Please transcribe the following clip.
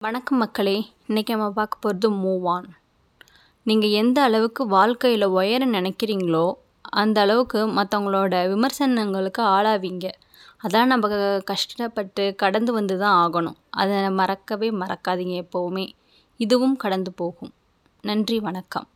வணக்கம் மக்களே. இன்றைக்கி நம்ம பார்க்க போகிறது மூவ் ஆன் நீங்கள் எந்த அளவுக்கு வாழ்க்கையில் உயர நினைக்கிறீங்களோ அந்த அளவுக்கு மற்றவங்களோட விமர்சனங்களுக்கு ஆளாவீங்க. அதான் நம்ம கஷ்டப்பட்டு கடந்து வந்து தான் ஆகணும். அதை மறக்கவே மறக்காதீங்க எப்போவுமே. இதுவும் கடந்து போகும். நன்றி வணக்கம்.